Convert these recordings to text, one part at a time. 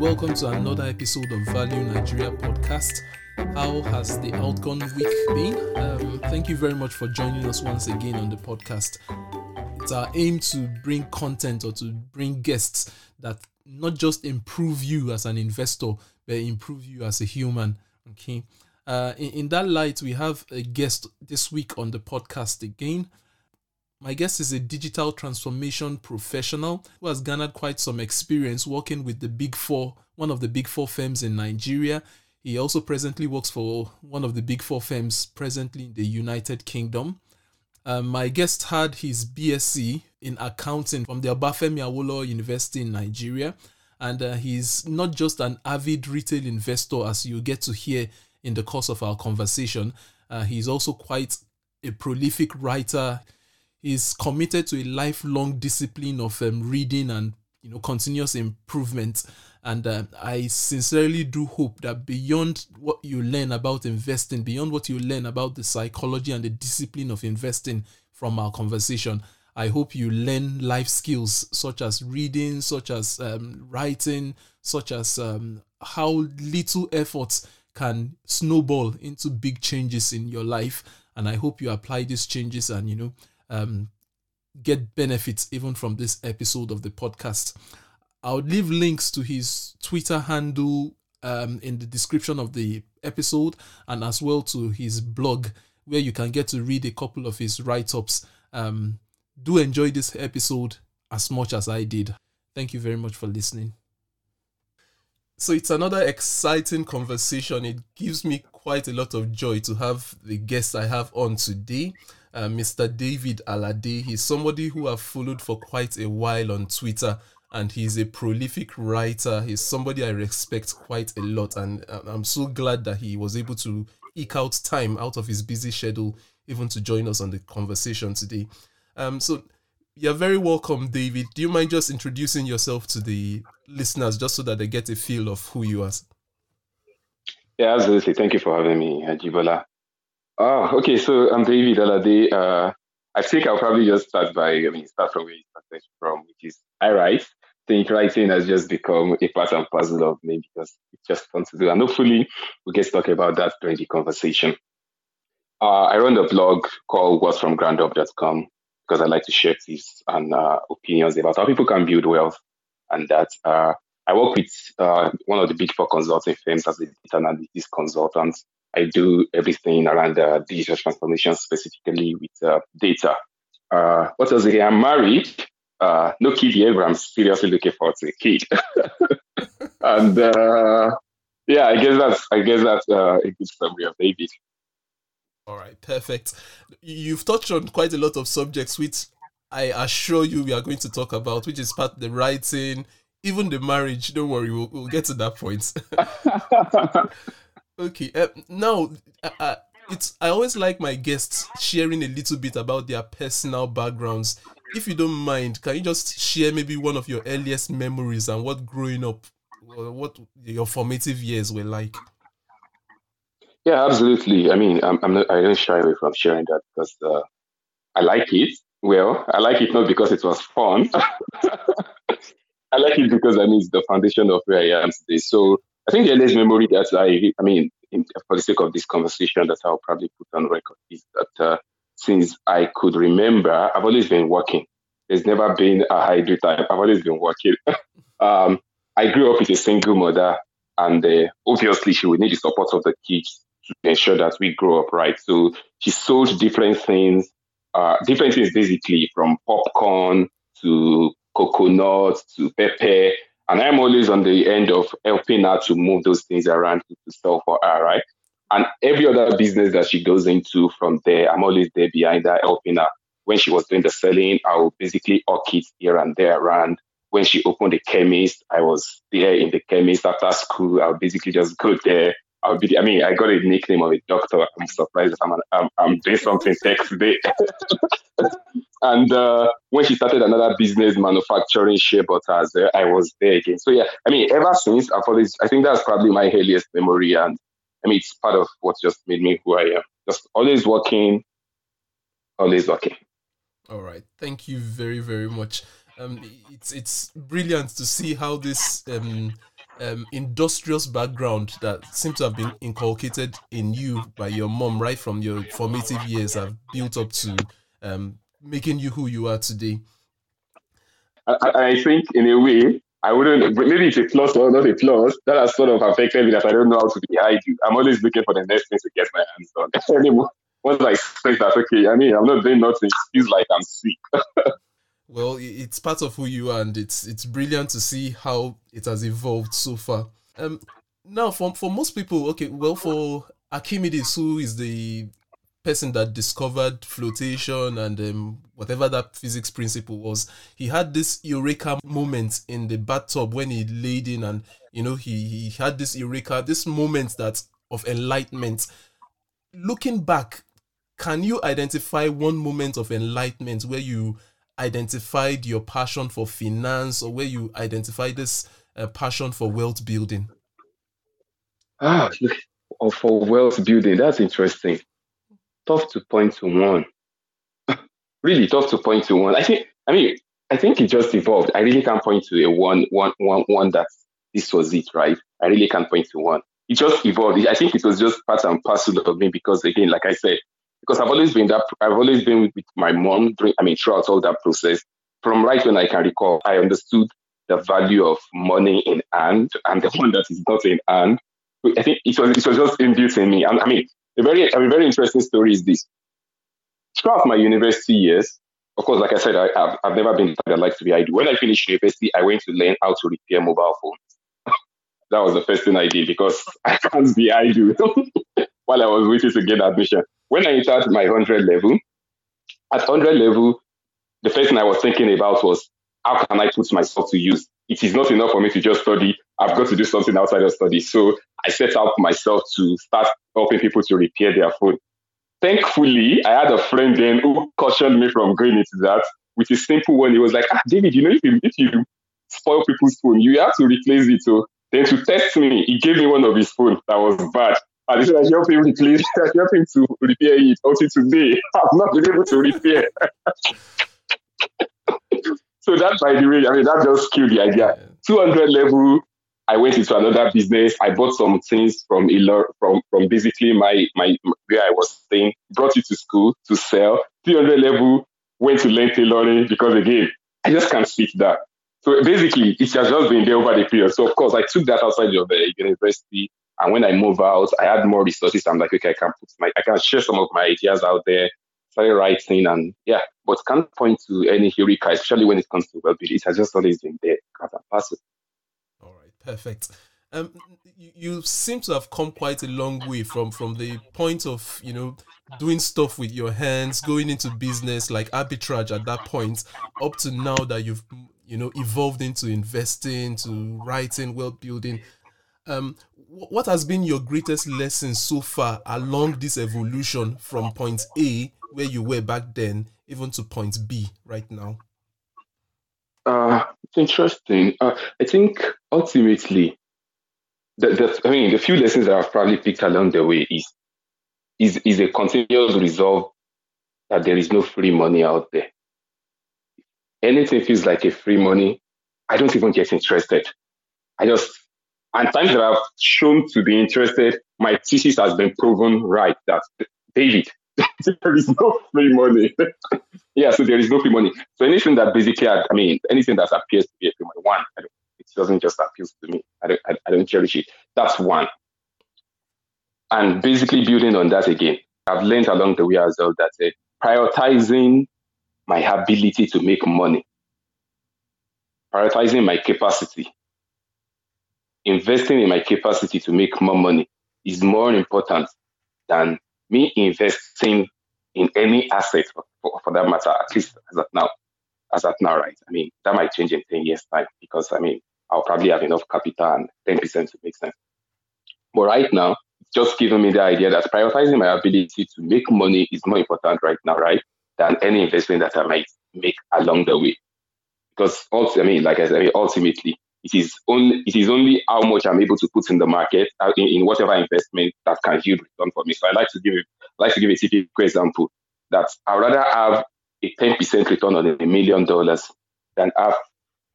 welcome to another episode of Value Nigeria podcast. How has the outgone week been? Um, thank you very much for joining us once again on the podcast. It's our aim to bring content or to bring guests that not just improve you as an investor, but improve you as a human. Okay. Uh, in, in that light, we have a guest this week on the podcast again. My guest is a digital transformation professional who has garnered quite some experience working with the Big Four, one of the Big Four firms in Nigeria. He also presently works for one of the Big Four firms presently in the United Kingdom. Um, my guest had his BSc in accounting from the Obafemi Awolowo University in Nigeria, and uh, he's not just an avid retail investor, as you get to hear in the course of our conversation. Uh, he's also quite a prolific writer is committed to a lifelong discipline of um, reading and you know continuous improvement. And uh, i sincerely do hope that beyond what you learn about investing beyond what you learn about the psychology and the discipline of investing from our conversation i hope you learn life skills such as reading such as um, writing such as um, how little efforts can snowball into big changes in your life. And i hope you apply these changes and you know um, get benefits even from this episode of the podcast. I'll leave links to his Twitter handle um, in the description of the episode and as well to his blog where you can get to read a couple of his write ups. Um, do enjoy this episode as much as I did. Thank you very much for listening. So it's another exciting conversation. It gives me quite a lot of joy to have the guest I have on today uh, Mr. David Alade. He's somebody who I've followed for quite a while on Twitter and he's a prolific writer. He's somebody I respect quite a lot, and uh, I'm so glad that he was able to eke out time out of his busy schedule even to join us on the conversation today. Um, so you're very welcome, David. Do you mind just introducing yourself to the listeners just so that they get a feel of who you are? Yeah, absolutely. Thank you for having me, Jibola. Oh, okay. So I'm David Alade. Uh, I think I'll probably just start by, I mean, start from where you started from, which is I write. I think writing has just become a part and parcel of me because it's just fun to do. And hopefully we get to talk about that during the conversation. Uh, I run a blog called wealthfromgroundup.com because I like to share tips and uh, opinions about how people can build wealth. And that uh, I work with uh, one of the big four consulting firms as a data analytics consultant I do everything around uh, digital transformation, specifically with uh, data. Uh, what else? I'm married. Uh, no kid yet, but I'm seriously looking forward to a kid. and uh, yeah, I guess that's I guess that's uh, a good summary of David. All right, perfect. You've touched on quite a lot of subjects, which I assure you we are going to talk about, which is part the writing, even the marriage. Don't worry, we'll, we'll get to that point. Okay. Uh, now, uh, it's I always like my guests sharing a little bit about their personal backgrounds. If you don't mind, can you just share maybe one of your earliest memories and what growing up, what your formative years were like? Yeah, absolutely. I mean, I'm, I'm not, I don't shy away from sharing that because uh, I like it. Well, I like it not because it was fun. I like it because I mean it's the foundation of where I am today. So I think the earliest memory that I, I mean, in, for the sake of this conversation, that I'll probably put on record is that uh, since I could remember, I've always been working. There's never been a hybrid time. I've always been working. um, I grew up with a single mother, and uh, obviously she would need the support of the kids to ensure that we grow up right. So she sold different things, uh, different things basically, from popcorn to coconut to pepper and I'm always on the end of helping her to move those things around to, sell for her, right? And every other business that she goes into from there, I'm always there behind her, helping her. When she was doing the selling, I would basically hawk it here and there around. When she opened the chemist, I was there in the chemist after school. I would basically just go there, I'll be, I mean, I got a nickname of a doctor. I'm surprised I'm, I'm, I'm doing something tech today. and uh, when she started another business manufacturing shea butters, uh, I was there again. So yeah, I mean, ever since I've always, I think that's probably my earliest memory. And I mean, it's part of what just made me who I am. Just always working, always working. All right. Thank you very, very much. Um, it's, it's brilliant to see how this, um, um, industrious background that seems to have been inculcated in you by your mom right from your formative years have built up to um, making you who you are today? I, I think, in a way, I wouldn't. Maybe it's a plus or not a plus. That has sort of affected me that I don't know how to be. I'm always looking for the next thing to get my hands on. Once I expect that, okay, I mean, I'm not doing nothing. It feels like I'm sick. well, it's part of who you are, and it's it's brilliant to see how it has evolved so far. Um, now for for most people, okay, well, for Archimedes, who is the person that discovered flotation and um, whatever that physics principle was, he had this eureka moment in the bathtub when he laid in, and you know he he had this eureka, this moment that of enlightenment. Looking back, can you identify one moment of enlightenment where you identified your passion for finance or where you identified this uh, passion for wealth building? Ah, oh, for wealth building, that's interesting. Tough to point to one. really tough to point to one. I think, I mean, I think it just evolved. I really can't point to a one, one, one, one that this was it, right? I really can't point to one. It just evolved. I think it was just part and parcel of me because, again, like I said, because I've always been that I've always been with my mom during I mean throughout all that process. From right when I can recall, I understood the value of money in hand and the one that is not in hand. I think it was it was just inbuilt in me. And I mean, a very a very interesting story is this. Throughout my university years, of course, like I said, I, have I've never been I like to be idle. When I finished university, I went to learn how to repair mobile phones. that was the first thing I did because I can't be idle while I was waiting to get admission when I entered my 100 level, at 100 level, the first thing I was thinking about was how can I put myself to use? It is not enough for me to just study. I've got to do something outside of study. So I set out myself to start helping people to repair their phone. Thankfully, I had a friend then who cautioned me from going into that with a simple one. He was like, ah, David, you know, if you, if you spoil people's phone, you have to replace it. So then to test me, he gave me one of his phones that was bad. And he said, I help him replace, I help him to repair it. Until today, I've not been able to repair. so that, by the way, I mean, that just killed the idea. 200 level, I went into another business. I bought some things from from from basically my my where I was staying, brought it to school to sell. 300 level, went to learn tailoring because again, I just can't speak that. So basically, it has just been there over the period. So of course, I took that outside of the university. And when I move out, I had more resources. I'm like, okay, I can put my, I can share some of my ideas out there, started writing, and yeah, but can't point to any eureka, especially when it comes to well-being. It has just always been there as a person. All right, perfect. Um, you, you seem to have come quite a long way from from the point of you know doing stuff with your hands, going into business like arbitrage at that point, up to now that you've you know evolved into investing, to writing, wealth building. Um, what has been your greatest lesson so far along this evolution from point A, where you were back then, even to point B right now? Uh, it's interesting. Uh, I think ultimately, the, the, I mean, the few lessons that I've probably picked along the way is is is a continuous resolve that there is no free money out there. Anything feels like a free money, I don't even get interested. I just and times that I've shown to be interested, my thesis has been proven right that David, there is no free money. yeah, so there is no free money. So anything that basically, I mean, anything that appears to be a free money, one, it doesn't just appeal to me. I don't, I, I don't cherish it. That's one. And basically building on that again, I've learned along the way as well that uh, prioritizing my ability to make money, prioritizing my capacity investing in my capacity to make more money is more important than me investing in any asset for, for, for, that matter, at least as of now. As of now, right? I mean, that might change in 10 years' time because I mean, I'll probably have enough capital and 10% to make sense. But right now, it's just giving me the idea that prioritizing my ability to make money is more important right now, right? Than any investment that I might make along the way. Because also, I mean, like I said, ultimately, it is only it is only how much I'm able to put in the market uh, in, in whatever investment that can yield return for me. So I like to give like to give a typical example that I'd rather have a 10% return on a million dollars than have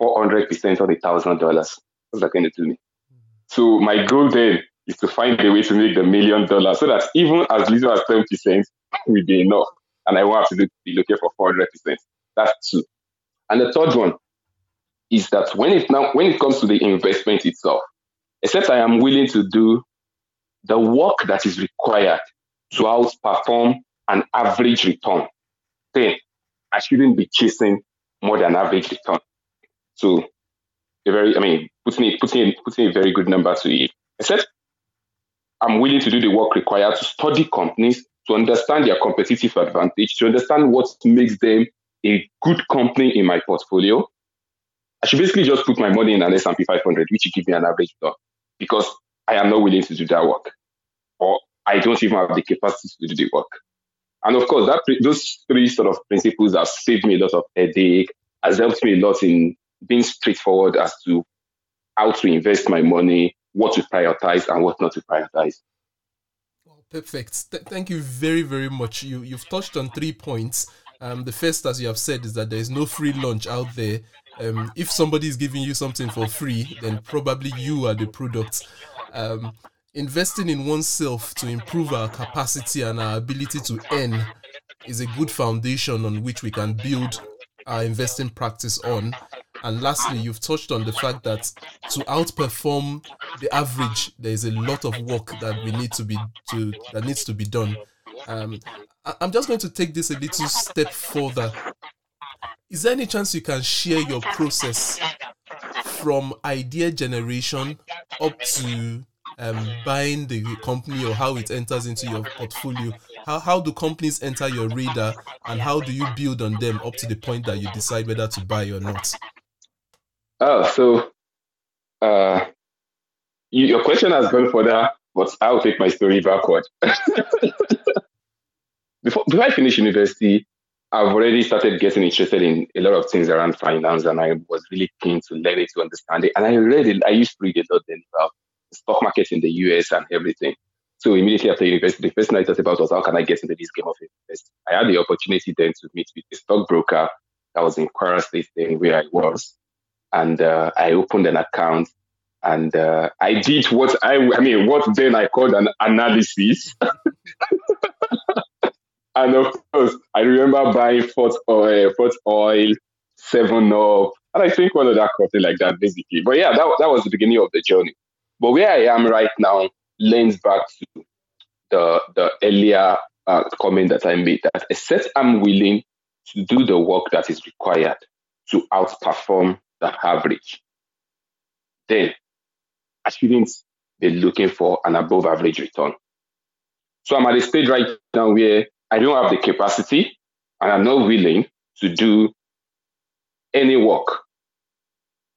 400% on a thousand dollars. To me? So my goal then is to find a way to make the million dollars so that even as little as 10% will be enough. And I won't have to be looking for 400%. That's two. And the third one is that when it now when it comes to the investment itself, except I am willing to do the work that is required to outperform an average return, then I shouldn't be chasing more than average return. So a very, I mean, putting putting putting a very good number to it. Except I'm willing to do the work required to study companies, to understand their competitive advantage, to understand what makes them a good company in my portfolio. I should basically just put my money in an S&P 500, which will give me an average return, because I am not willing to do that work, or I don't even have the capacity to do the work. And of course, that those three sort of principles have saved me a lot of headache, has helped me a lot in being straightforward as to how to invest my money, what to prioritize, and what not to prioritize. Perfect. Th- thank you very, very much. You you've touched on three points. Um, the first, as you have said, is that there is no free lunch out there. Um, if somebody is giving you something for free, then probably you are the product. Um, investing in oneself to improve our capacity and our ability to earn is a good foundation on which we can build our investing practice on. And lastly, you've touched on the fact that to outperform the average, there is a lot of work that we need to be to that needs to be done. Um, I'm just going to take this a little step further. Is there any chance you can share your process from idea generation up to um, buying the company or how it enters into your portfolio? How, how do companies enter your radar and how do you build on them up to the point that you decide whether to buy or not? Oh, so uh, you, your question has gone further, but I'll take my story backward. before, before I finished university, I've already started getting interested in a lot of things around finance, and I was really keen to learn it, to understand it. And I read it, I used to read a lot then about the stock market in the US and everything. So immediately after university, the first thing I thought about was how can I get into this game of investing? I had the opportunity then to meet with a stockbroker that was in Kwara State then where I was and uh, I opened an account and uh, I did what I, I mean, what then I called an analysis. and of course, I remember buying Forte Oil, Forte Oil, Seven Up, and I think one of that company like that, basically. But yeah, that, that was the beginning of the journey. But where I am right now lends back to the the earlier uh, comment that I made that except I'm willing to do the work that is required to outperform the average, then I shouldn't be looking for an above average return. So I'm at a stage right now where I don't have the capacity and I'm not willing to do any work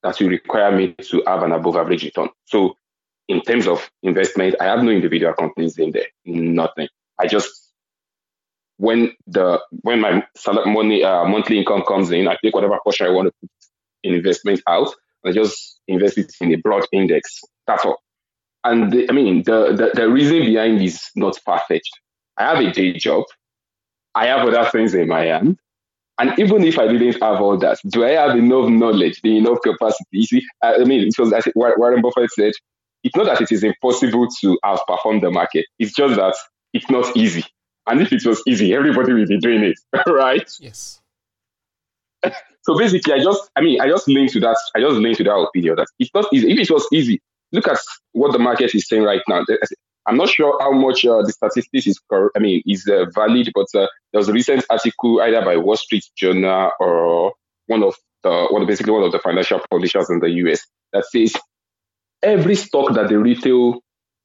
that will require me to have an above average return. So in terms of investment, I have no individual companies in there, nothing. I just when the when my money uh, monthly income comes in, I take whatever portion I want to put in investment out I just invest it in a broad index. That's all. And the, I mean, the, the, the reason behind is not far fetched. I have a day job. I have other things in my hand. And even if I didn't have all that, do I have enough knowledge, the enough capacity? You see, I mean, it was as Warren Buffett said, it's not that it is impossible to outperform the market. It's just that it's not easy. And if it was easy, everybody would be doing it, right? Yes. So basically, I just, I mean, I just linked to that. I just linked to that opinion that it's not easy. If it was easy, look at what the market is saying right now. I'm not sure how much uh, the statistics is, I mean, is uh, valid, but uh, there was a recent article either by Wall Street Journal or one of the, one basically one of the financial publishers in the US that says every stock that the retail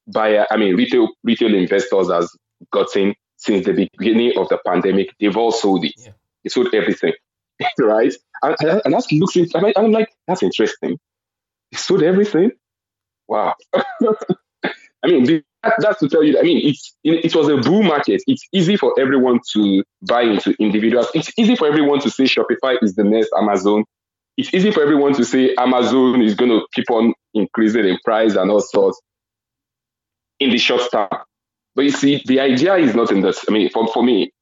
buyer, I mean, retail retail investors has gotten since the beginning of the pandemic, they've all sold it. Yeah. They sold everything. right? And, and that looks, I'm like, I'm like, that's interesting. He sold everything. Wow. I mean, that, that's to tell you. I mean, it's it was a bull market. It's easy for everyone to buy into individuals. It's easy for everyone to say Shopify is the next Amazon. It's easy for everyone to say Amazon is going to keep on increasing in price and all sorts in the short term. But you see, the idea is not in this. I mean, for, for me,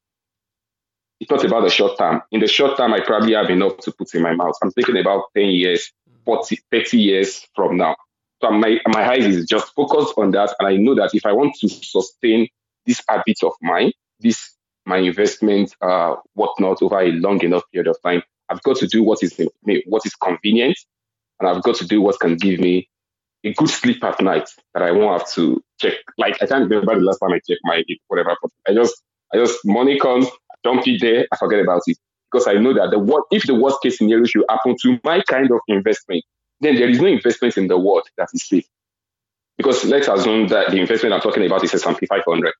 it's not about the short term. In the short term, I probably have enough to put in my mouth. I'm thinking about 10 years, 40, 30 years from now. So my my eyes is just focused on that, and I know that if I want to sustain this habit of mine, this my investment, uh, whatnot, over a long enough period of time, I've got to do what is what is convenient, and I've got to do what can give me a good sleep at night that I won't have to check. Like I can't remember the last time I checked my whatever. I just I just money comes, I dump it there, I forget about it because I know that the what if the worst case scenario should happen to my kind of investment, then there is no investment in the world that is safe. Because let's assume that the investment I'm talking about is S&P 500.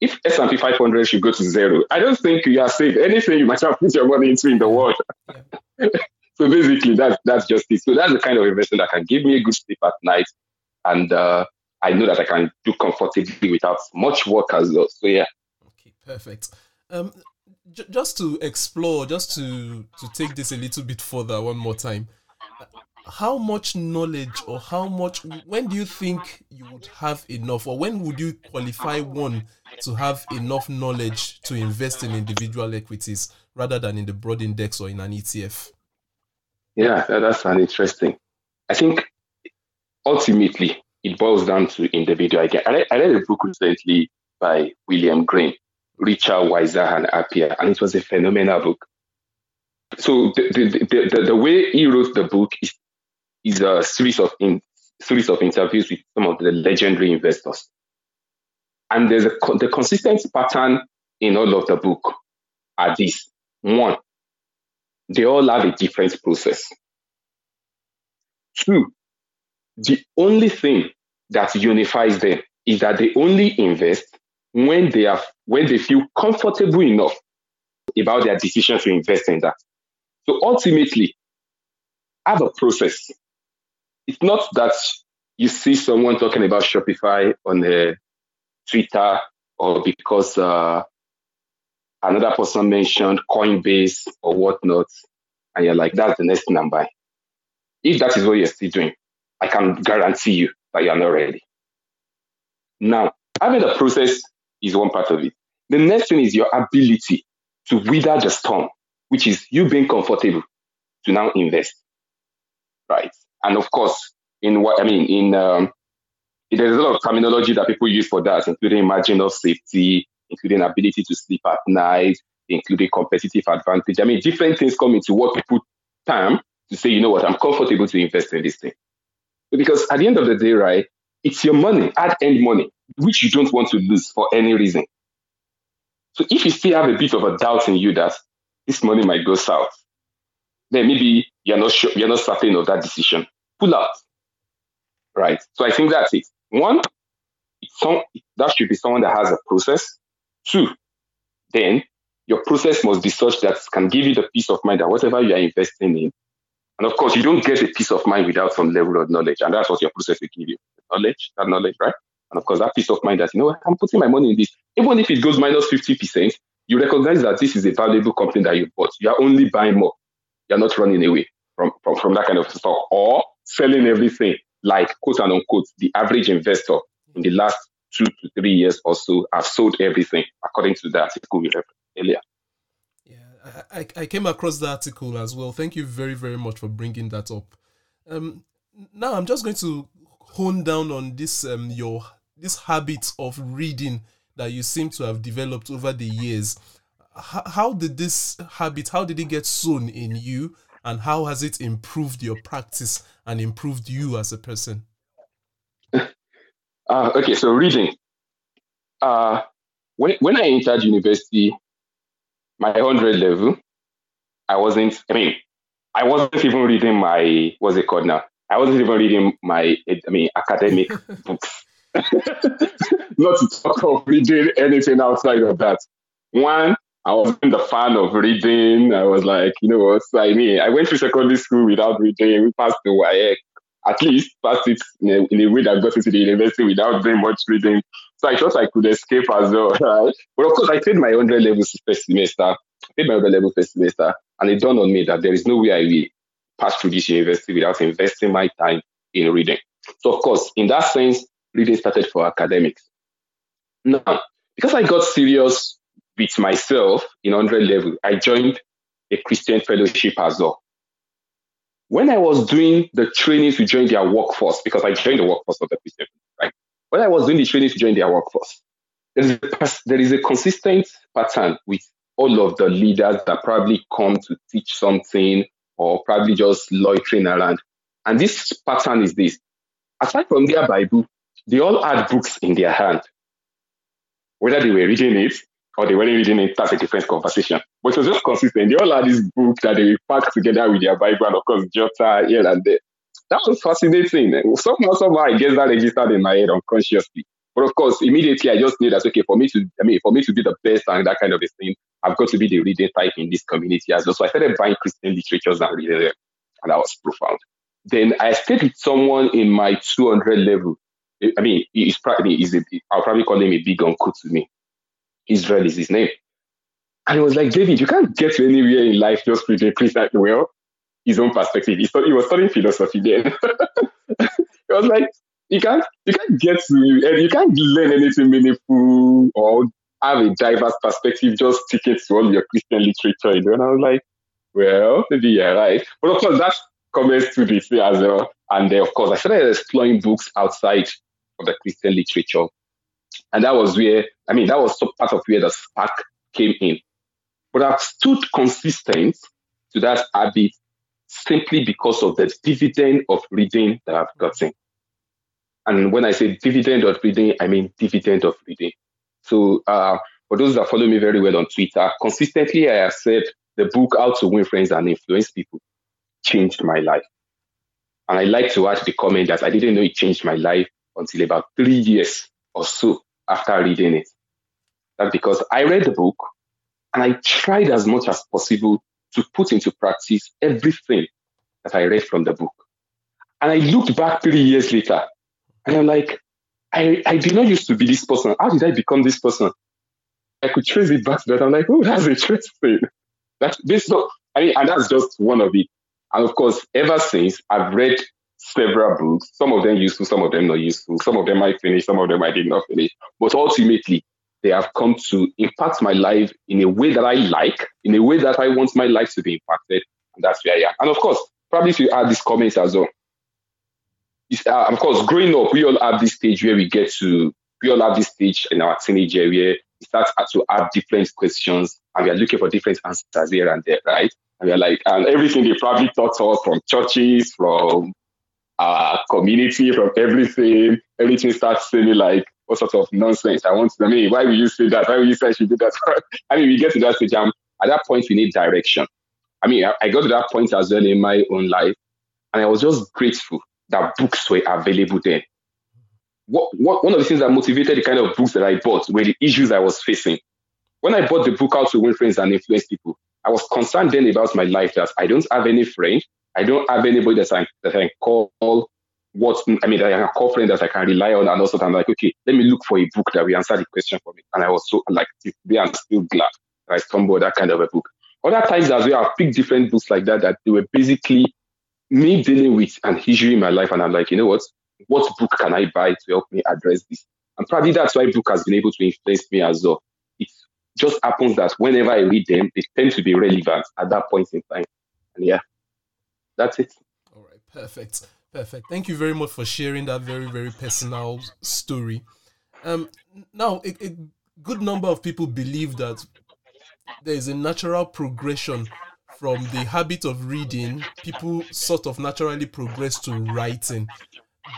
If S&P 500 should go to zero, I don't think you are safe. Anything you might have put your money into in the world. so basically, that's that's just it. So that's the kind of investment that can give me a good sleep at night, and uh, I know that I can do comfortably without much work as well. So yeah. Okay, perfect. Um, j- just to explore, just to to take this a little bit further one more time how much knowledge or how much when do you think you would have enough or when would you qualify one to have enough knowledge to invest in individual equities rather than in the broad index or in an ETF? Yeah, that's an interesting. I think ultimately it boils down to individual. I read, I read a book recently by William Green, Richer, Wiser, and Happier, and it was a phenomenal book. So the, the, the, the, way he wrote the book is is a series of in, series of interviews with some of the legendary investors. And there's a the consistent pattern in all of the book are these. One, they all have a different process. Two, the only thing that unifies them is that they only invest when they are when they feel comfortable enough about their decision to invest in that. So ultimately, have a process it's not that you see someone talking about Shopify on the Twitter or because uh, another person mentioned Coinbase or whatnot, and you're like, that's the next thing I'm buying. If that is what you're still doing, I can guarantee you that you're not ready. Now, having the process is one part of it. The next thing is your ability to weather the storm, which is you being comfortable to now invest, right? And of course, in what I mean, in um, there's a lot of terminology that people use for that, including margin of safety, including ability to sleep at night, including competitive advantage. I mean, different things come into what people term to say, you know what, I'm comfortable to invest in this thing. Because at the end of the day, right, it's your money, at end money, which you don't want to lose for any reason. So if you still have a bit of a doubt in you that this money might go south, then maybe you're not sure, you're not certain of that decision pull out. Right. So I think that's it. One, some, that should be someone that has a process. Two, then your process must be such that can give you the peace of mind that whatever you are investing in, and of course, you don't get a peace of mind without some level of knowledge, and that's what your process will give you. Knowledge, that knowledge, right? And of course, that peace of mind that you know I'm putting my money in this, even if it goes minus minus fifty percent, you recognize that this is a valuable company that you bought. You are only buying more. You're not running away from, from, from that kind of stock. Or selling everything, like quote and unquote, the average investor in the last two to three years or so have sold everything, according to the article we read earlier. Yeah, I, I came across the article as well. Thank you very, very much for bringing that up. Um, now I'm just going to hone down on this um your this habit of reading that you seem to have developed over the years. How, how did this habit? How did it get sown in you? and how has it improved your practice and improved you as a person? Uh, okay, so reading. Uh, when, when I entered university, my 100 level, I wasn't, I mean, I wasn't even reading my, what's it called now? I wasn't even reading my, I mean, academic books. Not to talk of reading anything outside of that. One, I wasn't a fan of reading. I was like, you know what? I mean, I went to secondary school without reading. We passed the WAEC, at least passed it in a, in a way that got into the university without doing much reading. So I thought I could escape as well, right? But of course, I paid my 100 level first semester. Paid my 100 level first semester. And it dawned on me that there is no way I will pass through this university without investing my time in reading. So, of course, in that sense, reading started for academics. Now, because I got serious with myself in 100 level, I joined a Christian fellowship as well. when I was doing the training to join their workforce, because I joined the workforce of the Christian, right? When I was doing the training to join their workforce, there is a, there is a consistent pattern with all of the leaders that probably come to teach something or probably just loitering around. And this pattern is this. Aside from their Bible, they all had books in their hand. Whether they were reading it or they weren't reading it, that's a different conversation. But it was just consistent. They all had this book that they packed together with their Bible and of course Jota here and there. That was fascinating. Somehow, somehow I guess that registered in my head unconsciously. But of course, immediately I just knew that okay, for me to I mean for me to be the best and that kind of a thing, I've got to be the reading type in this community as well. So I started buying Christian literatures and reading them. And that was profound. Then I stayed with someone in my 200 level. I mean, he's probably, he's a, I'll probably call him a big uncle to me. Israel is his name. And he was like, David, you can't get to anywhere in life just with reading Christian. Well, his own perspective. He, thought, he was studying philosophy then. he was like, you can't you can't get to and you can't learn anything meaningful or have a diverse perspective just sticking to all your Christian literature. And I was like, well, maybe you're right. But of course, that comments to this as well. And then, of course, I started exploring books outside of the Christian literature. And that was where, I mean, that was part of where the spark came in. But I've stood consistent to that habit simply because of the dividend of reading that I've gotten. And when I say dividend of reading, I mean dividend of reading. So uh, for those that follow me very well on Twitter, consistently I have said the book How to Win Friends and Influence People changed my life. And I like to add the comment that I didn't know it changed my life until about three years or so after reading it. That's because I read the book and I tried as much as possible to put into practice everything that I read from the book. And I looked back three years later and I'm like, I, I did not used to be this person. How did I become this person? I could trace it back to that. I'm like, oh, that's interesting. That's this. I mean, and that's just one of it. And of course, ever since I've read several books, some of them useful, some of them not useful, some of them I finished, some of them I did not finish. But ultimately, they have come to impact my life in a way that I like, in a way that I want my life to be impacted. And that's where I am. And of course, probably if you add these comments as well, uh, of course, growing up, we all have this stage where we get to, we all have this stage in our teenage year where we start to have different questions and we are looking for different answers here and there, right? And we're like, and everything they probably taught us from churches, from our community, from everything, everything starts seeming like all sorts of nonsense. I want to, I mean, why will you say that? Why will you say should do that? I mean, we get to that stage. Um, at that point, we need direction. I mean, I, I got to that point as well in my own life, and I was just grateful that books were available then. What, what, one of the things that motivated the kind of books that I bought were the issues I was facing. When I bought the book How to Win Friends and Influence People, I was concerned then about my life that I don't have any friend. I don't have anybody that I, that I call what I mean, I can call friend that I can rely on. And also, I'm like, okay, let me look for a book that will answer the question for me. And I was so like, today I'm still glad that I stumbled that kind of a book. Other times as well, I've picked different books like that that they were basically me dealing with an issue in my life, and I'm like, you know what? What book can I buy to help me address this? And probably that's why book has been able to influence me as well. It just happens that whenever I read them, they tend to be relevant at that point in time. And yeah, that's it. All right, perfect. Perfect. Thank you very much for sharing that very, very personal story. Um, now, a, a good number of people believe that there is a natural progression from the habit of reading, people sort of naturally progress to writing.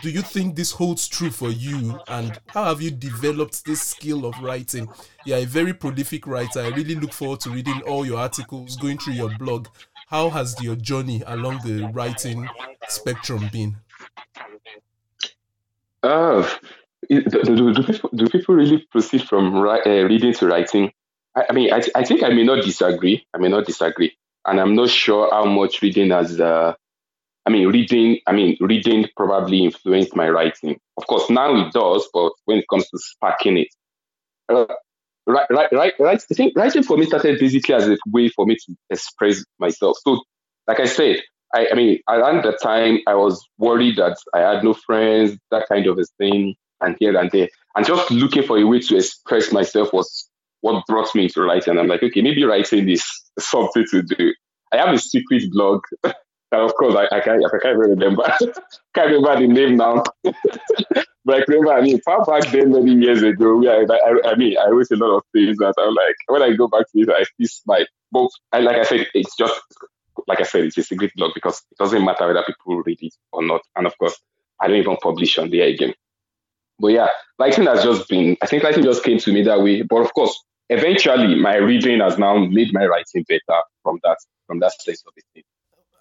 Do you think this holds true for you? And how have you developed this skill of writing? You're a very prolific writer. I really look forward to reading all your articles, going through your blog. How has your journey along the writing spectrum been? Uh, do, do, do, people, do people really proceed from uh, reading to writing? I, I mean, I, I think I may not disagree. I may not disagree and I'm not sure how much reading has. Uh, I mean, reading. I mean, reading probably influenced my writing. Of course, now it does, but when it comes to sparking it, uh, right, right, right, right. I think writing for me started basically as a way for me to express myself. So, like I said, I, I mean, around the time I was worried that I had no friends, that kind of a thing, and here and there, and just looking for a way to express myself was what brought me into writing. I'm like, okay, maybe writing is something to do. I have a secret blog And of course, I, I can't, I can't remember. can't remember the name now. But I remember, I mean, far back then, many years ago, I, I, I mean, I wrote a lot of things that I'm like, when I go back to it, I still smile. But like I said, it's just, like I said, it's a secret blog because it doesn't matter whether people read it or not. And of course, I don't even publish on there again. But yeah, writing has just been, I think writing just came to me that way. But of course, eventually my reading has now made my writing better from that, from that place of it.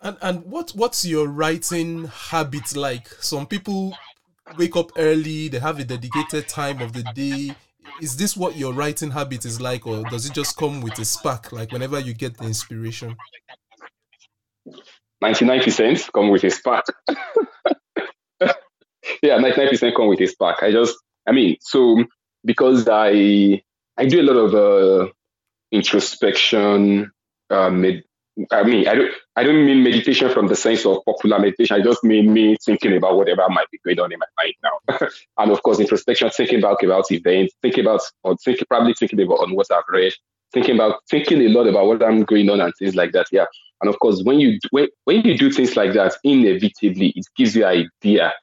And and what what's your writing habit like? Some people wake up early, they have a dedicated time of the day. Is this what your writing habit is like, or does it just come with a spark, like whenever you get the inspiration? 99% come with a spark. yeah, 99% come with a spark. I just, I mean, so because I I do a lot of uh, introspection, uh, med- I mean, I don't, I don't mean meditation from the sense of popular meditation. I just mean me thinking about whatever might be going on in my mind now. and of course, introspection, thinking back about events, thinking about, or thinking, probably thinking about on what I've read, thinking about, thinking a lot about what I'm going on and things like that. Yeah. And of course, when you, when, when you do things like that, inevitably, it gives you an idea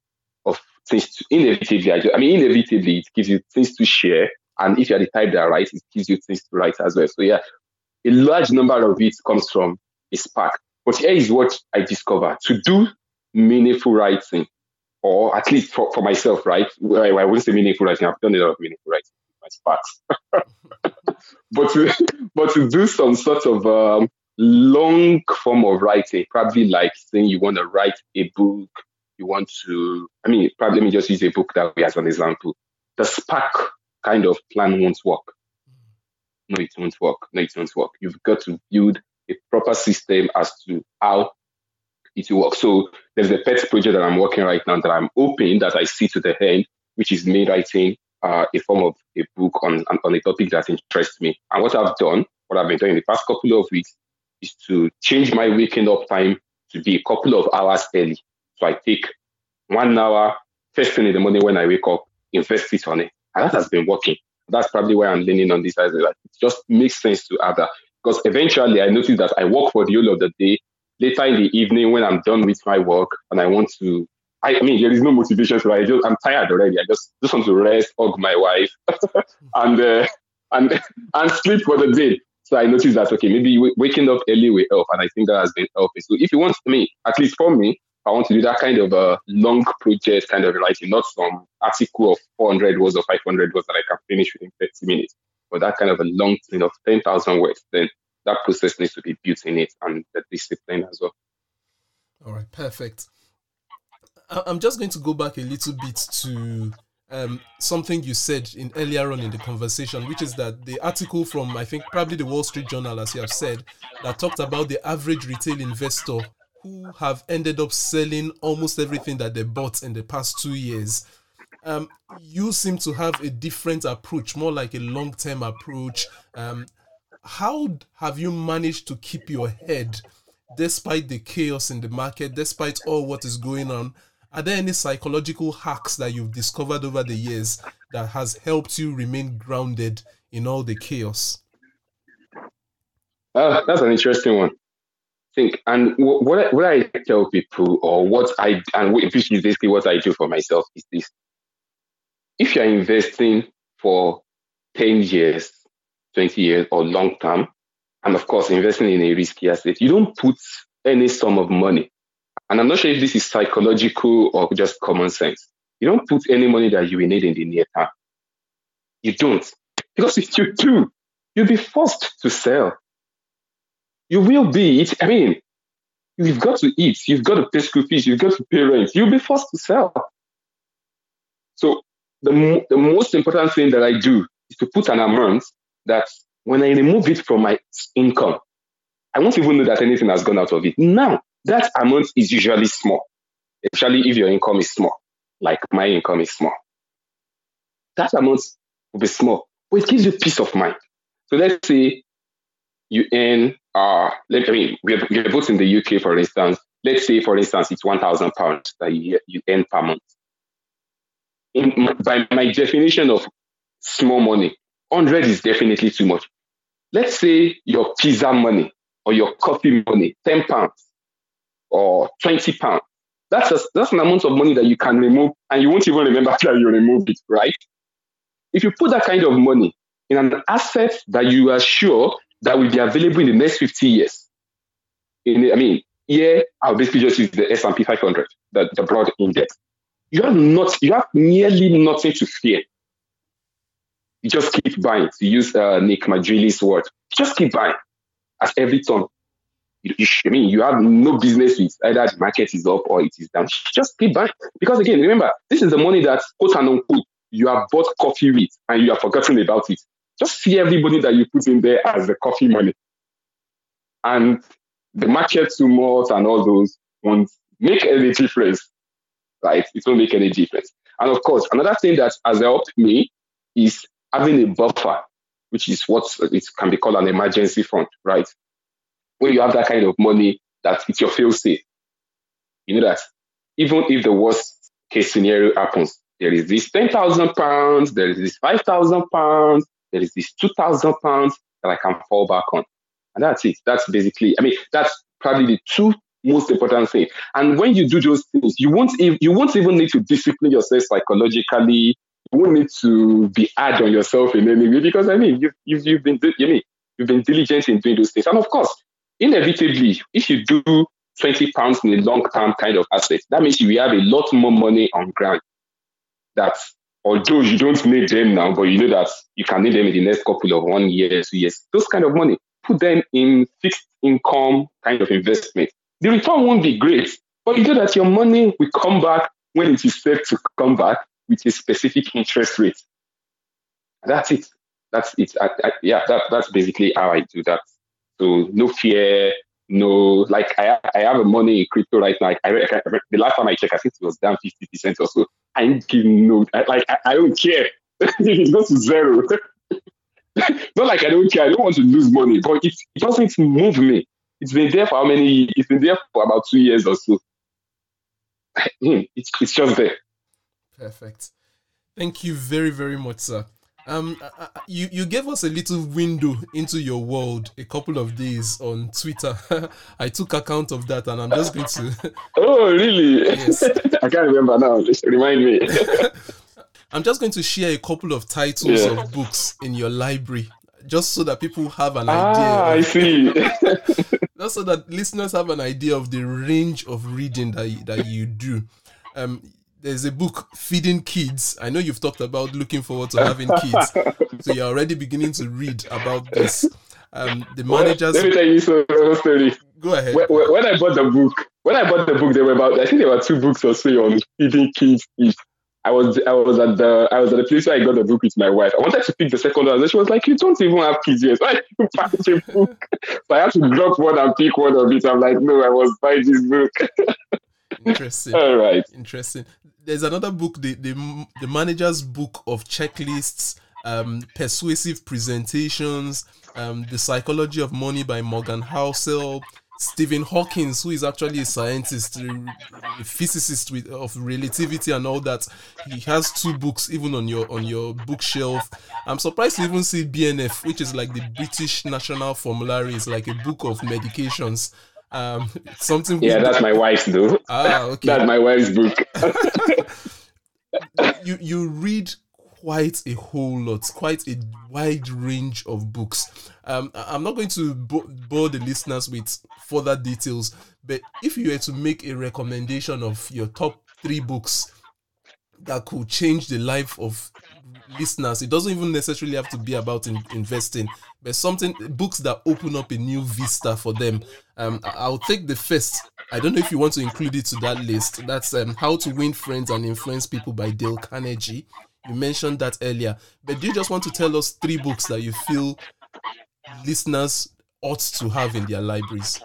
of things to, inevitably, I mean, inevitably, it gives you things to share. And if you're the type that writes, it gives you things to write as well. So yeah, a large number of it comes from a spark. But here is what I discovered to do meaningful writing, or at least for, for myself, right? I, I wouldn't say meaningful writing, I've done a lot of meaningful writing my but, to, but to do some sort of um, long form of writing, probably like saying you want to write a book, you want to, I mean, probably let me just use a book that we as an example. The spark kind of plan won't work. No, it won't work. No, it won't work. You've got to build a proper system as to how it will work. So there's a pet project that I'm working right now that I'm hoping that I see to the end, which is me writing uh, a form of a book on, on a topic that interests me. And what I've done, what I've been doing in the past couple of weeks, is to change my waking up time to be a couple of hours early. So I take one hour first thing in the morning when I wake up, invest it on it. And that has been working. That's probably why I'm leaning on this. As like, it just makes sense to have that. Because eventually I noticed that I work for the whole of the day. Later in the evening, when I'm done with my work and I want to, I, mean, there is no motivation so I just, I'm tired already. I just, just want to rest, hug my wife, and, uh, and, and sleep for the day. So I noticed that, okay, maybe waking up early will help. And I think that has been helping. So if you want me, at least for me, I want to do that kind of a long project kind of writing, not some article of 400 words or 500 words that I can finish within 30 minutes but that kind of a long thing of 10,000 words, then that process needs to be built in it and the discipline as well. All right, perfect. I'm just going to go back a little bit to um, something you said in earlier on in the conversation, which is that the article from I think probably the Wall Street Journal, as you have said, that talked about the average retail investor who have ended up selling almost everything that they bought in the past two years um, you seem to have a different approach, more like a long term approach. Um, how have you managed to keep your head despite the chaos in the market, despite all what is going on? Are there any psychological hacks that you've discovered over the years that has helped you remain grounded in all the chaos? Uh, that's an interesting one. I think, and what, what I tell people, or what I, and basically what I do for myself, is this if you're investing for 10 years, 20 years, or long term, and of course, investing in a risky asset, you don't put any sum of money. And I'm not sure if this is psychological or just common sense. You don't put any money that you will need in the near term. You don't. Because if you do, you'll be forced to sell. You will be. I mean, you've got to eat, you've got to pay school fees, you've got to pay rent. You'll be forced to sell. So the, the most important thing that I do is to put an amount that when I remove it from my income, I won't even know that anything has gone out of it. Now, that amount is usually small, especially if your income is small, like my income is small. That amount will be small, but it gives you peace of mind. So let's say you earn, uh, let, I mean, we're, we're both in the UK, for instance. Let's say, for instance, it's 1,000 pounds that you, you earn per month in, by my definition of small money, 100 is definitely too much. Let's say your pizza money or your coffee money, 10 pounds or 20 pounds. That's, a, that's an amount of money that you can remove and you won't even remember that you removed it, right? If you put that kind of money in an asset that you are sure that will be available in the next 50 years, in, I mean, here I'll basically just use the S&P 500, the, the broad index. You have not, you have nearly nothing to fear. You just keep buying. To use uh, Nick Maggiulli's word, just keep buying at every turn. You, you, I mean, you have no business with either the market is up or it is down. Just keep buying because again, remember, this is the money that quote and unquote you have bought coffee with and you have forgotten about it. Just see everybody that you put in there as the coffee money. And the market tumult and all those won't make any difference, right? It won't make any difference. And of course, another thing that has helped me is having a buffer, which is what it can be called an emergency fund, right? When you have that kind of money, that it's your fail safe. You know that even if the worst case scenario happens, there is this 10,000 pounds, there is this 5,000 pounds, there is this 2,000 pounds that I can fall back on. And that's it. That's basically, I mean, that's probably the two most important thing. And when you do those things, you won't even, you won't even need to discipline yourself psychologically. You won't need to be hard on yourself in any way because I mean, you've, you've, you've been, you mean, you've been diligent in doing those things. And of course, inevitably, if you do 20 pounds in a long term kind of asset, that means you have a lot more money on ground. That although you don't need them now, but you know that you can need them in the next couple of one year, two years, those kind of money, put them in fixed income kind of investment. The return won't be great, but you know that your money will come back when it is set to come back with a specific interest rate. That's it. That's it. I, I, yeah, that, that's basically how I do that. So no fear, no like I I have a money in crypto right now. I, I, the last time I checked, I think it was down fifty percent or so. I ain't giving no like I, I don't care it goes to zero. Not like I don't care. I don't want to lose money, but it, it doesn't move me. It's been there for how many? It's been there for about two years or so. Hmm, it's it's just there. Perfect. Thank you very very much, sir. Um, uh, uh, you you gave us a little window into your world a couple of days on Twitter. I took account of that, and I'm just going to. oh, really? Yes. I can't remember now. Just remind me. I'm just going to share a couple of titles yeah. of books in your library, just so that people have an ah, idea. Ah, I see. Just so that listeners have an idea of the range of reading that you, that you do. Um, there's a book feeding kids. I know you've talked about looking forward to having kids so you're already beginning to read about this. Um the managers let me tell you a story go ahead. When, when, i bought the book when i bought the book there were about i think there were two books or so on feeding kids I was I was at the I was at the place where I got the book with my wife. I wanted to pick the second one, and she was like, "You don't even have kids yet. Why you buy a book?" so I had to drop one and pick one of it. I'm like, "No, I was buying this book." Interesting. All right. Interesting there's another book, the, the the manager's book of checklists, um, persuasive presentations, um, the psychology of money by Morgan Housel, Stephen Hawking, who is actually a scientist, a physicist with, of relativity and all that. He has two books even on your on your bookshelf. I'm surprised to even see BNF, which is like the British National Formulary, is like a book of medications. Um, something. Yeah, that's my wife's though. Ah, okay. that's my wife's book. you you read quite a whole lot, quite a wide range of books. Um, I'm not going to bore the listeners with further details, but if you were to make a recommendation of your top three books that could change the life of listeners, it doesn't even necessarily have to be about in, investing, but something books that open up a new vista for them. Um, I'll take the first. I don't know if you want to include it to that list. That's um, How to Win Friends and Influence People by Dale Carnegie. You mentioned that earlier, but do you just want to tell us three books that you feel listeners ought to have in their libraries?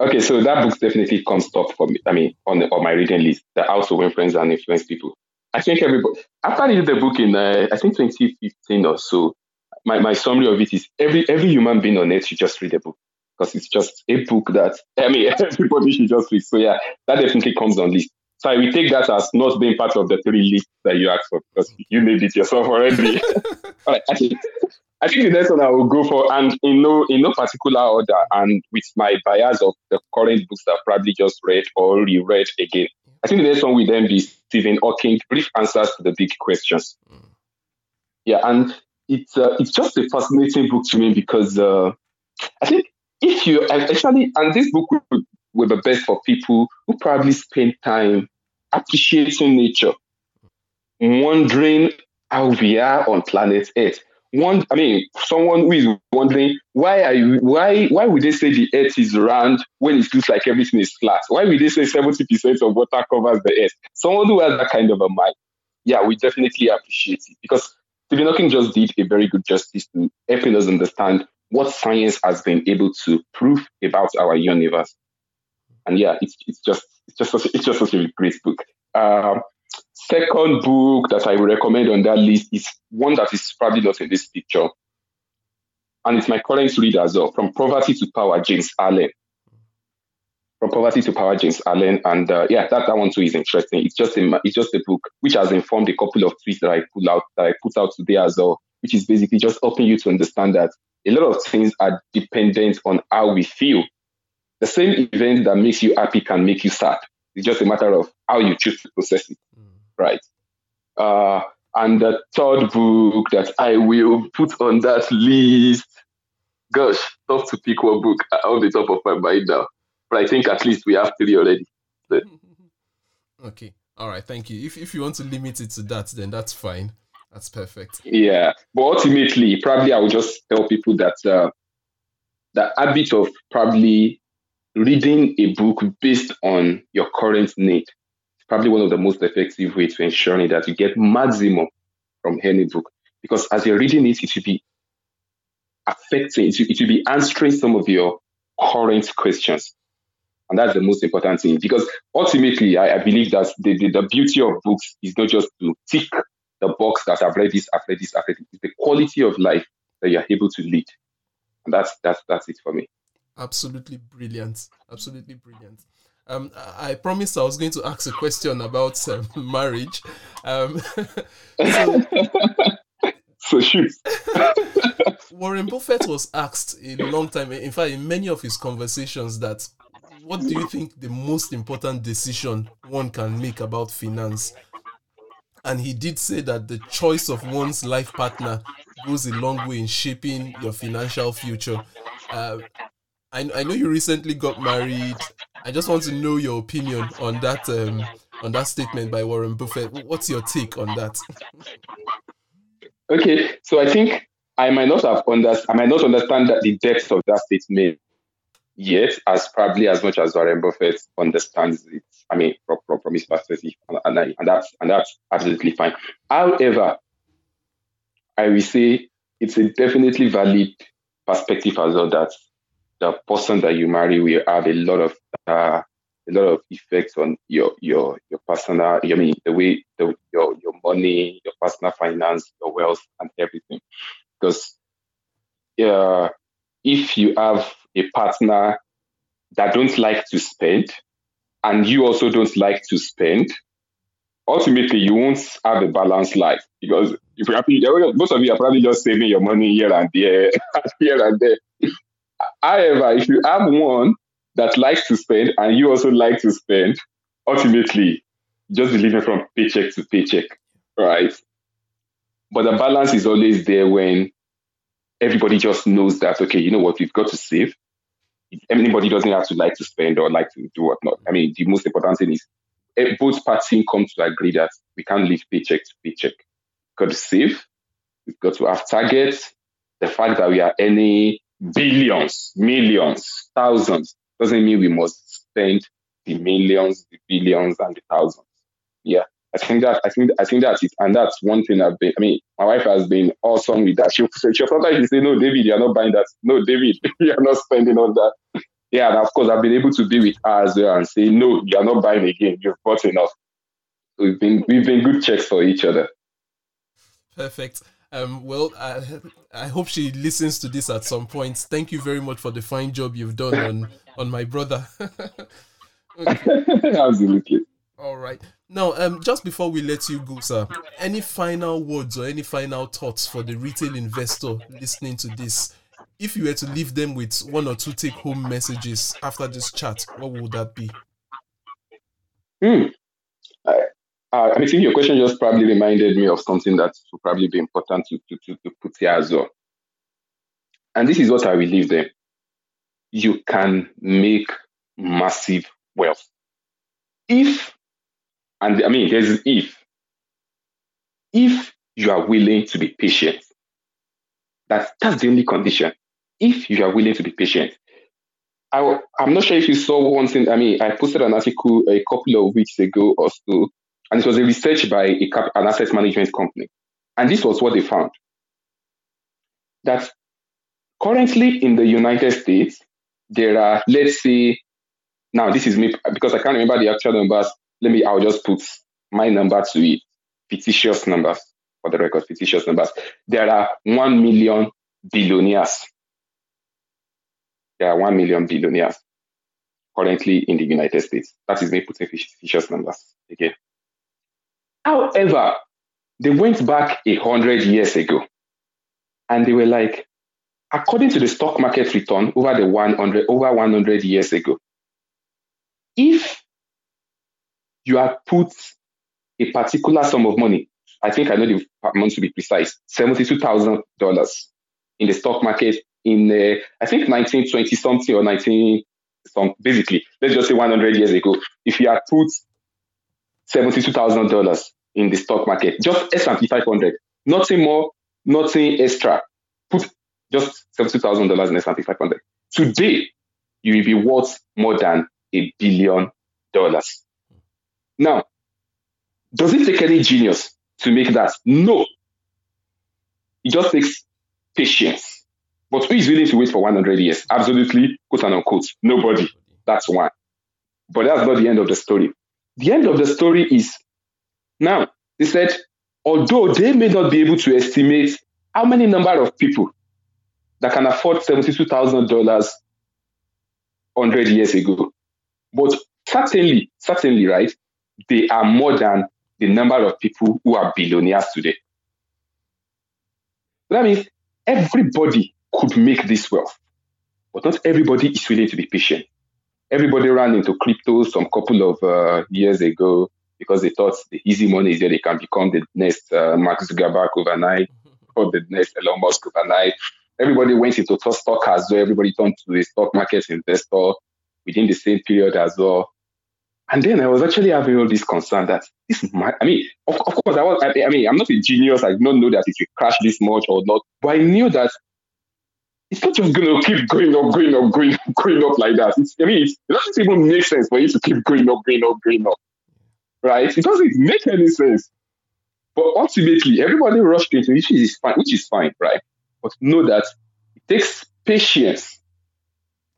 Okay, so that book definitely comes top for me. I mean, on, the, on my reading list, the How to Win Friends and Influence People. I think everybody, after I read the book in, uh, I think 2015 or so, my, my summary of it is every every human being on earth should just read a book because it's just a book that I mean everybody should just read. So yeah, that definitely comes on list. So I will take that as not being part of the three lists that you asked for because you made it yourself already. All right, actually, I think the next one I will go for, and in no in no particular order, and with my bias of the current books that I've probably just read or reread again. I think the next one will then be Stephen Hawking, Brief Answers to the Big Questions. Mm. Yeah, and it's uh, it's just a fascinating book to me because uh, I think if you actually, and this book will, will be best for people who probably spend time appreciating nature, wondering how we are on planet Earth one i mean someone who is wondering why are you why why would they say the earth is round when it looks like everything is flat? Why would they say 70% of water covers the earth? Someone who has that kind of a mind yeah we definitely appreciate it. Because stephen hawking just did a very good justice to helping us understand what science has been able to prove about our universe. And yeah it's, it's just it's just such, it's just such a great book. Um, Second book that I would recommend on that list is one that is probably not in this picture. And it's my current read as well, From Poverty to Power, James Allen. From Poverty to Power, James Allen. And uh, yeah, that, that one too is interesting. It's just a, it's just a book which has informed a couple of tweets that I put out that I put out today as well, which is basically just helping you to understand that a lot of things are dependent on how we feel. The same event that makes you happy can make you sad. It's just a matter of how you choose to process it. Right? Uh, and the third book that I will put on that list, gosh, tough to pick one book on the top of my mind now. But I think at least we have three already. okay. All right. Thank you. If, if you want to limit it to that, then that's fine. That's perfect. Yeah. But ultimately, probably I will just tell people that uh, the habit of probably reading a book based on your current need probably one of the most effective ways to ensuring that you get maximum from any book. Because as you're reading it, it will be affecting, it will be answering some of your current questions. And that's the most important thing. Because ultimately, I, I believe that the, the, the, beauty of books is not just to tick the box that I've read this, I've read this, I've read this. It's the quality of life that you're able to lead. And that's that's that's it for me. Absolutely brilliant. Absolutely brilliant. Um, I promised I was going to ask a question about um, marriage. Um, so, so shoot. Warren Buffett was asked a long time, in fact, in many of his conversations, that what do you think the most important decision one can make about finance? And he did say that the choice of one's life partner goes a long way in shaping your financial future. Uh, I, I know you recently got married. I just want to know your opinion on that um, on that statement by Warren Buffett. What's your take on that? okay, so I think I might not have understand. I might not understand that the depth of that statement yet, as probably as much as Warren Buffett understands it. I mean, from, from, from his perspective, and, and that's and that's absolutely fine. However, I will say it's a definitely valid perspective as well that the person that you marry will have a lot of uh, a lot of effects on your your your personal. I mean, the way the, your your money, your personal finance, your wealth, and everything. Because uh, if you have a partner that don't like to spend, and you also don't like to spend, ultimately you won't have a balanced life because if you're happy, most of you are probably just saving your money here and there, here and there. However, if you have one that likes to spend and you also like to spend, ultimately, just living from paycheck to paycheck, right? But the balance is always there when everybody just knows that, okay, you know what, we've got to save. Anybody doesn't have to like to spend or like to do whatnot. I mean, the most important thing is eh, both parties come to agree that we can't live paycheck to paycheck. We've got to save. We've got to have targets. The fact that we are earning billions, millions, thousands doesn't mean we must spend the millions, the billions, and the thousands. Yeah, I think that I think I think that's it, and that's one thing I've been. I mean, my wife has been awesome with that. She she sometimes say, "No, David, you're not buying that. No, David, you're not spending on that." Yeah, and of course, I've been able to be with her as well and say, "No, you're not buying again. You've bought enough." we've been we've been good checks for each other. Perfect. Um, well, I, I hope she listens to this at some point. Thank you very much for the fine job you've done on on my brother. Absolutely. All right. Now, um, just before we let you go, sir, any final words or any final thoughts for the retail investor listening to this? If you were to leave them with one or two take-home messages after this chat, what would that be? Hmm. I, uh, I think your question just probably reminded me of something that would probably be important to, to, to, to put here as well. And this is what I leave them. You can make massive wealth. If, and I mean, there's if, if you are willing to be patient, that's, that's the only condition. If you are willing to be patient, I, I'm not sure if you saw one thing. I mean, I posted an article a couple of weeks ago or so, and it was a research by a, cap- an asset management company. And this was what they found that currently in the United States, there are, let's say, now this is me because I can't remember the actual numbers. Let me, I'll just put my number to it. Fictitious numbers for the record, fictitious numbers. There are 1 million billionaires. There are 1 million billionaires currently in the United States. That is me putting fictitious numbers again. However, they went back a hundred years ago and they were like, according to the stock market return over the 100 over 100 years ago, if you have put a particular sum of money, I think I know the amount to be precise, $72,000 in the stock market in, uh, I think 1920 something or 19 some, basically, let's just say 100 years ago, if you had put $72,000 in the stock market, just S&P 500, nothing more, nothing extra, put just $72,000 in S&P 500. Today, you will be worth more than a billion dollars. Now, does it take any genius to make that? No. It just takes patience. But who is willing to wait for 100 years? Absolutely, quote and unquote, nobody. That's one. But that's not the end of the story. The end of the story is now, they said, although they may not be able to estimate how many number of people that can afford $72,000 100 years ago, but certainly, certainly, right, they are more than the number of people who are billionaires today. That means everybody could make this wealth, but not everybody is willing to be patient. Everybody ran into crypto some couple of uh, years ago because they thought the easy money is that they can become the next uh, Mark Zuckerberg overnight or the next Elon Musk overnight. Everybody went into stock as well. Everybody turned to the stock market investor within the same period as well. And then I was actually having all this concern that this might, I mean, of, of course, I was, I, I, mean, I'm not a genius. I don't know that it will crash this much or not, but I knew that it's not just going to keep going up, going up, going up, going up like that. It's, I mean, it doesn't even make sense for you to keep going up, going up, going up. Right? It doesn't make any sense. But ultimately, everybody rushed into which is fine, which is fine, right? But know that it takes patience,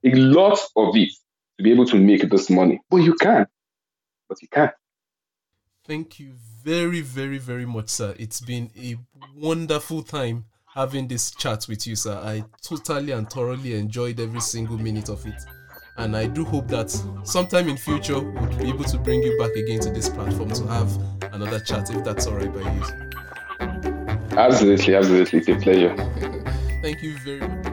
a lot of it, to be able to make this money. But you can. But you can. Thank you very, very, very much, sir. It's been a wonderful time having this chat with you, sir. I totally and thoroughly enjoyed every single minute of it. And I do hope that sometime in future we'll be able to bring you back again to this platform to have another chat if that's all right by you. Absolutely, absolutely. It's a pleasure. Thank you very much.